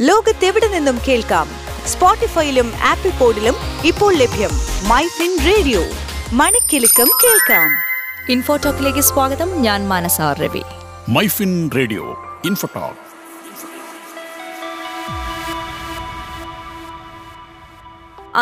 ലോകത്തെവിടെ നിന്നും കേൾക്കാം? സ്പോട്ടിഫൈയിലും ആപ്പിൾ പോഡിലും ഇപ്പോൾ ലഭ്യം മൈ ഫിൻ റേഡിയോ. മണിക്കെലക്കം കേൾക്കാം. ഇൻഫോടോക്കിലേക്ക് സ്വാഗതം. ഞാൻ Manasa Ravi. Myfin radio Infotalk.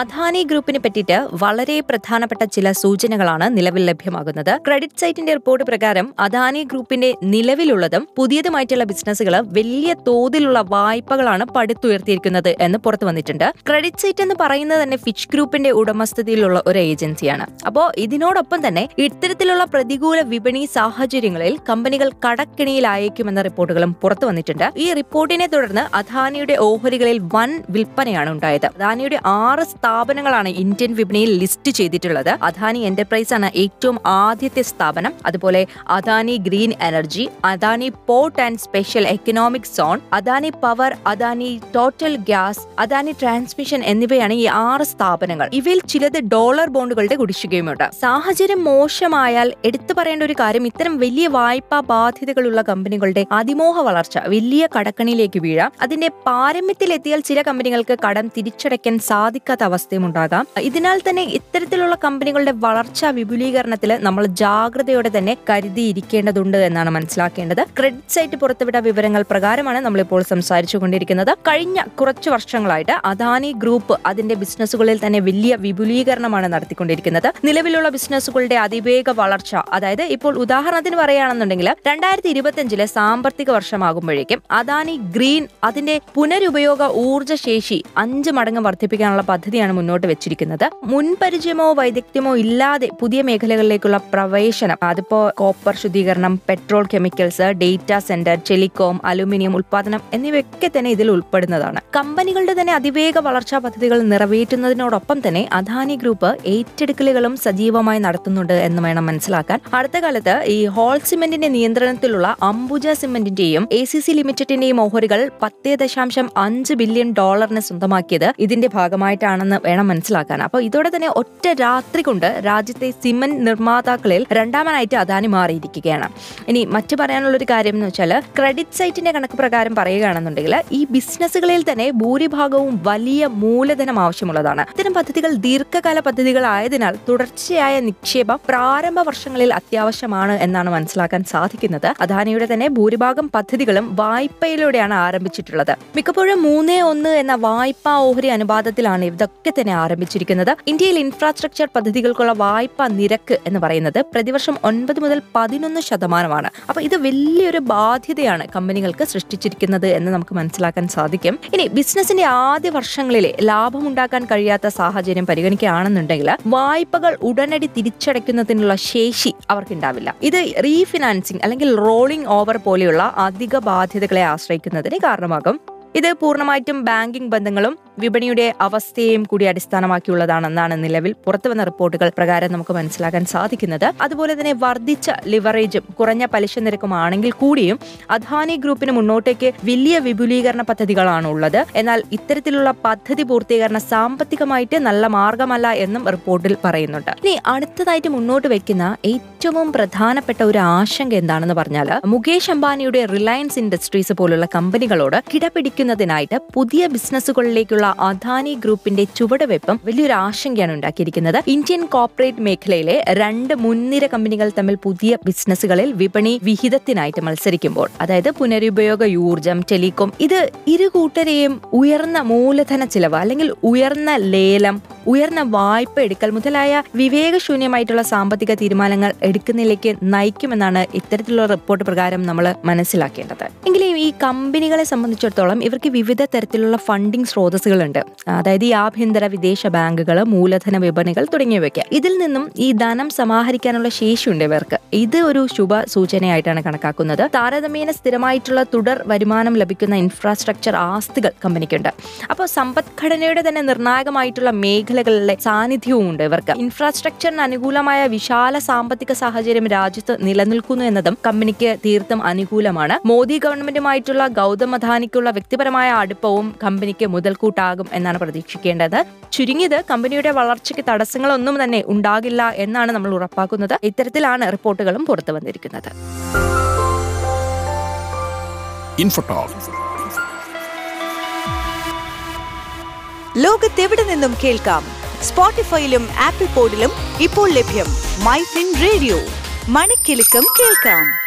Adani ഗ്രൂപ്പിനെ പറ്റിയിട്ട് വളരെ പ്രധാനപ്പെട്ട ചില സൂചനകളാണ് നിലവിൽ ലഭ്യമാകുന്നത്. ക്രെഡിറ്റ് സൈറ്റിന്റെ റിപ്പോർട്ട് പ്രകാരം അദാനി ഗ്രൂപ്പിന്റെ നിലവിലുള്ളതും പുതിയതുമായിട്ടുള്ള ബിസിനസ്സുകൾ വലിയ തോതിലുള്ള വായ്പകളാണ് പടുത്തുയർത്തിയിരിക്കുന്നത് എന്ന് പുറത്തു വന്നിട്ടുണ്ട്. ക്രെഡിറ്റ് സൈറ്റ് എന്ന് പറയുന്നത് തന്നെ ഫിച്ച് ഗ്രൂപ്പിന്റെ ഉടമസ്ഥതയിലുള്ള ഒരു ഏജൻസിയാണ്. അപ്പോൾ ഇതിനോടൊപ്പം തന്നെ ഇത്തരത്തിലുള്ള പ്രതികൂല വിപണി സാഹചര്യങ്ങളിൽ കമ്പനികൾ കടക്കിണിയിലായേക്കുമെന്ന റിപ്പോർട്ടുകളും പുറത്തു വന്നിട്ടുണ്ട്. ഈ റിപ്പോർട്ടിനെ തുടർന്ന് അദാനിയുടെ ഓഹരികളിൽ വൻ വിൽപ്പനയാണ് ഉണ്ടായത്. അധാനിയുടെ ആറ് സ്ഥാപനങ്ങളാണ് ഇന്ത്യൻ വിപണിയിൽ ലിസ്റ്റ് ചെയ്തിട്ടുള്ളത്. അദാനി എന്റർപ്രൈസ് ആണ് ഏറ്റവും ആദ്യത്തെ സ്ഥാപനം. അതുപോലെ Adani green energy Adani port and special economic zone Adani power Adani total gas Adani transmission എന്നിവയാണ് ഈ ആറ് സ്ഥാപനങ്ങൾ. ഇവയിൽ ചിലത് ഡോളർ ബോണ്ടുകളുടെ കുടിശ്ശികയുമുണ്ട്. സാഹചര്യം മോശമായാൽ എടുത്തു പറയേണ്ട ഒരു കാര്യം ഇത്തരം വലിയ വായ്പാ ബാധ്യതകളുള്ള കമ്പനികളുടെ അതിമോഹ വളർച്ച വലിയ കടക്കണിയിലേക്ക് വീഴാം. അതിന്റെ പാരമ്യത്തിലെത്തിയാൽ ചില കമ്പനികൾക്ക് കടം തിരിച്ചടയ്ക്കാൻ സാധിക്കാത്ത അവസ്ഥയും ഉണ്ടാകാം ഇതിനാൽ തന്നെ ഇത്തരത്തിലുള്ള കമ്പനികളുടെ വളർച്ചാ വിപുലീകരണത്തിൽ നമ്മൾ ജാഗ്രതയോടെ തന്നെ കരുതിയിരിക്കേണ്ടതുണ്ട് എന്നാണ് മനസ്സിലാക്കേണ്ടത്. ക്രെഡിറ്റ് സൈറ്റ് പുറത്തുവിട്ട വിവരങ്ങൾ പ്രകാരമാണ് നമ്മളിപ്പോൾ സംസാരിച്ചു കൊണ്ടിരിക്കുന്നത് കഴിഞ്ഞ കുറച്ച് വർഷങ്ങളായിട്ട് അദാനി ഗ്രൂപ്പ് അതിന്റെ ബിസിനസ്സുകളിൽ തന്നെ വലിയ വിപുലീകരണമാണ് നടത്തിക്കൊണ്ടിരിക്കുന്നത്. നിലവിലുള്ള ബിസിനസ്സുകളുടെ അതിവേഗ വളർച്ച അതായത് ഇപ്പോൾ ഉദാഹരണത്തിന് പറയുകയാണെന്നുണ്ടെങ്കിൽ രണ്ടായിരത്തി ഇരുപത്തിയഞ്ചിലെ സാമ്പത്തിക വർഷമാകുമ്പോഴേക്കും അദാനി ഗ്രീൻ അതിന്റെ പുനരുപയോഗ ഊർജ ശേഷി അഞ്ച് മടങ്ങ് വർദ്ധിപ്പിക്കാനുള്ള പദ്ധതിയാണ് മുന്നോട്ട് വെച്ചിരിക്കുന്നത്. മുൻപരിചയമോ വൈദഗ്ധ്യമോ ഇല്ലാതെ പുതിയ മേഖലകളിലേക്കുള്ള പ്രവേശനം അതിപ്പോ കോപ്പർ ശുദ്ധീകരണം petrol chemicals data centre telecom aluminium ഉൽപാദനം എന്നിവയൊക്കെ തന്നെ ഇതിൽ ഉൾപ്പെടുന്നതാണ്. കമ്പനികളുടെ തന്നെ അതിവേഗ വളർച്ചാ പദ്ധതികൾ നിറവേറ്റുന്നതിനോടൊപ്പം തന്നെ അദാനി ഗ്രൂപ്പ് ഏറ്റെടുക്കലുകളും സജീവമായി നടത്തുന്നുണ്ട് എന്ന് വേണം മനസ്സിലാക്കാൻ. അടുത്ത കാലത്ത് ഈ ഹോൾ സിമെന്റിന്റെ നിയന്ത്രണത്തിലുള്ള അംബുജ സിമെന്റിന്റെയും എ സി സി ലിമിറ്റഡിന്റെയും ഓഹരികൾ പത്തേ ദശാംശം അഞ്ച് ബില്യൺ ഡോളറിന് സ്വന്തമാക്കിയത് ഇതിന്റെ ഭാഗമായിട്ടാണെന്ന് വേണം മനസ്സിലാക്കാൻ. അപ്പോൾ ഇതോടെ തന്നെ ഒറ്റ രാത്രി കൊണ്ട് രാജ്യത്തെ സിമന്റ് നിർമ്മാതാക്കളിൽ രണ്ടാമനായിട്ട് അദാനി മാറിയിരിക്കുകയാണ്. ഇനി മറ്റു പറയാനുള്ള ഒരു കാര്യം എന്ന് വെച്ചാൽ ക്രെഡിറ്റ് സൈറ്റിന്റെ കണക്ക് പ്രകാരം പറയുകയാണെന്നുണ്ടെങ്കിൽ ഈ ബിസിനസ്സുകളിൽ തന്നെ ഭൂരിഭാഗവും വലിയ മൂലധനം ആവശ്യമുള്ളതാണ്. ഇത്തരം പദ്ധതികൾ ദീർഘകാല പദ്ധതികളായതിനാൽ തുടർച്ചയായ നിക്ഷേപം പ്രാരംഭ വർഷങ്ങളിൽ അത്യാവശ്യമാണ് എന്നാണ് മനസ്സിലാക്കാൻ സാധിക്കുന്നത്. അദാനിയുടെ തന്നെ ഭൂരിഭാഗം പദ്ധതികളും വായ്പയിലൂടെയാണ് ആരംഭിച്ചിട്ടുള്ളത്. മിക്കപ്പോഴും മൂന്നേ ഒന്ന് എന്ന വായ്പാ ഓഹരി അനുപാതത്തിലാണ് ഇതൊക്കെ തന്നെ ആരംഭിച്ചിരിക്കുന്നത്. ഇന്ത്യയിൽ ഇൻഫ്രാസ്ട്രക്ചർ പദ്ധതികൾക്കുള്ള വായ്പാ നിരക്ക് എന്ന് പറയുന്നത് പ്രതിവർഷം ഒൻപത് മുതൽ പതിനൊന്ന് ശതമാനമാണ്. അപ്പൊ ഇത് വലിയൊരു ബാധ്യതയാണ് കമ്പനികൾക്ക് സൃഷ്ടിച്ചിരിക്കുന്നത് എന്ന് നമുക്ക് മനസ്സിലാക്കാൻ സാധിക്കും. ഇനി ബിസിനസിന്റെ ആദ്യ വർഷങ്ങളിലെ ലാഭമുണ്ടാക്കാൻ കഴിയാത്ത സാഹചര്യം പരിഗണിക്കുകയാണെന്നുണ്ടെങ്കിൽ വായ്പകൾ ഉടനടി തിരിച്ചടയ്ക്കുന്നതിനുള്ള ശേഷി അവർക്കുണ്ടാവില്ല. ഇത് റീഫിനാൻസിങ് അല്ലെങ്കിൽ റോളിംഗ് ഓവർ പോലെയുള്ള അധിക ബാധ്യതകളെ ആശ്രയിക്കുന്നതിന് കാരണമാകും. ഇത് പൂർണമായിട്ടും ബാങ്കിംഗ് ബന്ധങ്ങളും വിപണിയുടെ അവസ്ഥയെയും കൂടി അടിസ്ഥാനമാക്കിയുള്ളതാണെന്നാണ് നിലവിൽ പുറത്തുവന്ന റിപ്പോർട്ടുകൾ പ്രകാരം നമുക്ക് മനസ്സിലാക്കാൻ സാധിക്കുന്നത്. അതുപോലെ തന്നെ വർദ്ധിച്ച ലിവറേജും കുറഞ്ഞ പലിശ നിരക്കുമാണെങ്കിൽ കൂടിയും അദാനി ഗ്രൂപ്പിന് മുന്നോട്ടേക്ക് വലിയ വിപുലീകരണ പദ്ധതികളാണ് ഉള്ളത് എന്നാൽ ഇത്തരത്തിലുള്ള പദ്ധതി പൂർത്തീകരണം സാമ്പത്തികമായിട്ട് നല്ല മാർഗമല്ല എന്നും റിപ്പോർട്ടിൽ പറയുന്നുണ്ട്. ഇനി അടുത്തതായിട്ട് മുന്നോട്ട് വെക്കുന്ന ഏറ്റവും പ്രധാനപ്പെട്ട ഒരു ആശങ്ക എന്താണെന്ന് പറഞ്ഞാൽ മുകേഷ് അംബാനിയുടെ റിലയൻസ് ഇൻഡസ്ട്രീസ് പോലുള്ള കമ്പനികളോട് കിടപിടിക്കുന്നതിനായിട്ട് പുതിയ ബിസിനസ്സുകളിലേക്കുള്ള അദാനി ഗ്രൂപ്പിന്റെ ചുവടുവെപ്പം വലിയൊരു ആശങ്കയാണ് ഉണ്ടാക്കിയിരിക്കുന്നത്. ഇന്ത്യൻ കോർപ്പറേറ്റ് മേഖലയിലെ രണ്ട് മുൻനിര കമ്പനികൾ തമ്മിൽ പുതിയ ബിസിനസ്സുകളിൽ വിപണി വിഹിതത്തിനായിട്ട് മത്സരിക്കുമ്പോൾ അതായത് പുനരുപയോഗ ഊർജം ടെലികോം ഇത് ഇരു കൂട്ടരെയും ഉയർന്ന മൂലധന ചിലവ് അല്ലെങ്കിൽ ഉയർന്ന ലേലം ഉയർന്ന വായ്പ എടുക്കൽ മുതലായ വിവേകശൂന്യമായിട്ടുള്ള സാമ്പത്തിക തീരുമാനങ്ങൾ എടുക്കുന്നതിലേക്ക് നയിക്കുമെന്നാണ് ഇത്തരത്തിലുള്ള റിപ്പോർട്ട് പ്രകാരം നമ്മൾ മനസ്സിലാക്കേണ്ടത്. എങ്കിലും ഈ കമ്പനികളെ സംബന്ധിച്ചിടത്തോളം ഇവർക്ക് വിവിധ തരത്തിലുള്ള ഫണ്ടിംഗ് സ്രോതസ്സുകളുണ്ട് അതായത് ഈ ആഭ്യന്തര വിദേശ ബാങ്കുകൾ മൂലധന വിപണികൾ തുടങ്ങിയവയ്ക്ക്. ഇതിൽ നിന്നും ഈ ധനം സമാഹരിക്കാനുള്ള ശേഷിയുണ്ട് ഇവർക്ക്. ഇത് ഒരു ശുഭ സൂചനയായിട്ടാണ് കണക്കാക്കുന്നത്. താരതമ്യേന സ്ഥിരമായിട്ടുള്ള തുടർ വരുമാനം ലഭിക്കുന്ന ഇൻഫ്രാസ്ട്രക്ചർ ആസ്തികൾ കമ്പനിക്കുണ്ട്. അപ്പോൾ സമ്പദ്ഘടനയുടെ തന്നെ നിർണായകമായിട്ടുള്ള മേഖലകളിലെ സാന്നിധ്യവും ഉണ്ട് ഇവർക്ക്. ഇൻഫ്രാസ്ട്രക്ചറിന് അനുകൂലമായ വിശാല സാമ്പത്തിക സാഹചര്യം രാജ്യത്ത് നിലനിൽക്കുന്നു എന്നതും കമ്പനിക്ക് തീർത്തും അനുകൂലമാണ്. മോദി ഗവൺമെന്റുമായിട്ടുള്ള ഗൗതം അദാനിക്കുള്ള വ്യക്തിപരമായ അടുപ്പവും കമ്പനിക്ക് മുതൽക്കൂട്ടാകും എന്നാണ് പ്രതീക്ഷിക്കേണ്ടത്. ചുരുങ്ങിയത് കമ്പനിയുടെ വളർച്ചയ്ക്ക് തടസ്സങ്ങളൊന്നും തന്നെ ഉണ്ടാകില്ല എന്നാണ് നമ്മൾ ഉറപ്പാക്കുന്നത്. ഇത്തരത്തിലാണ് റിപ്പോർട്ടുകളും പുറത്തു വന്നിരിക്കുന്നത്. ലോകത്തെവിടെ നിന്നും കേൾക്കാം? സ്പോട്ടിഫൈയിലും ആപ്പിൾ പോഡിലും ഇപ്പോൾ ലഭ്യം മൈ ഫിൻ റേഡിയോ മണിക്കെലക്കം കേൾക്കാം.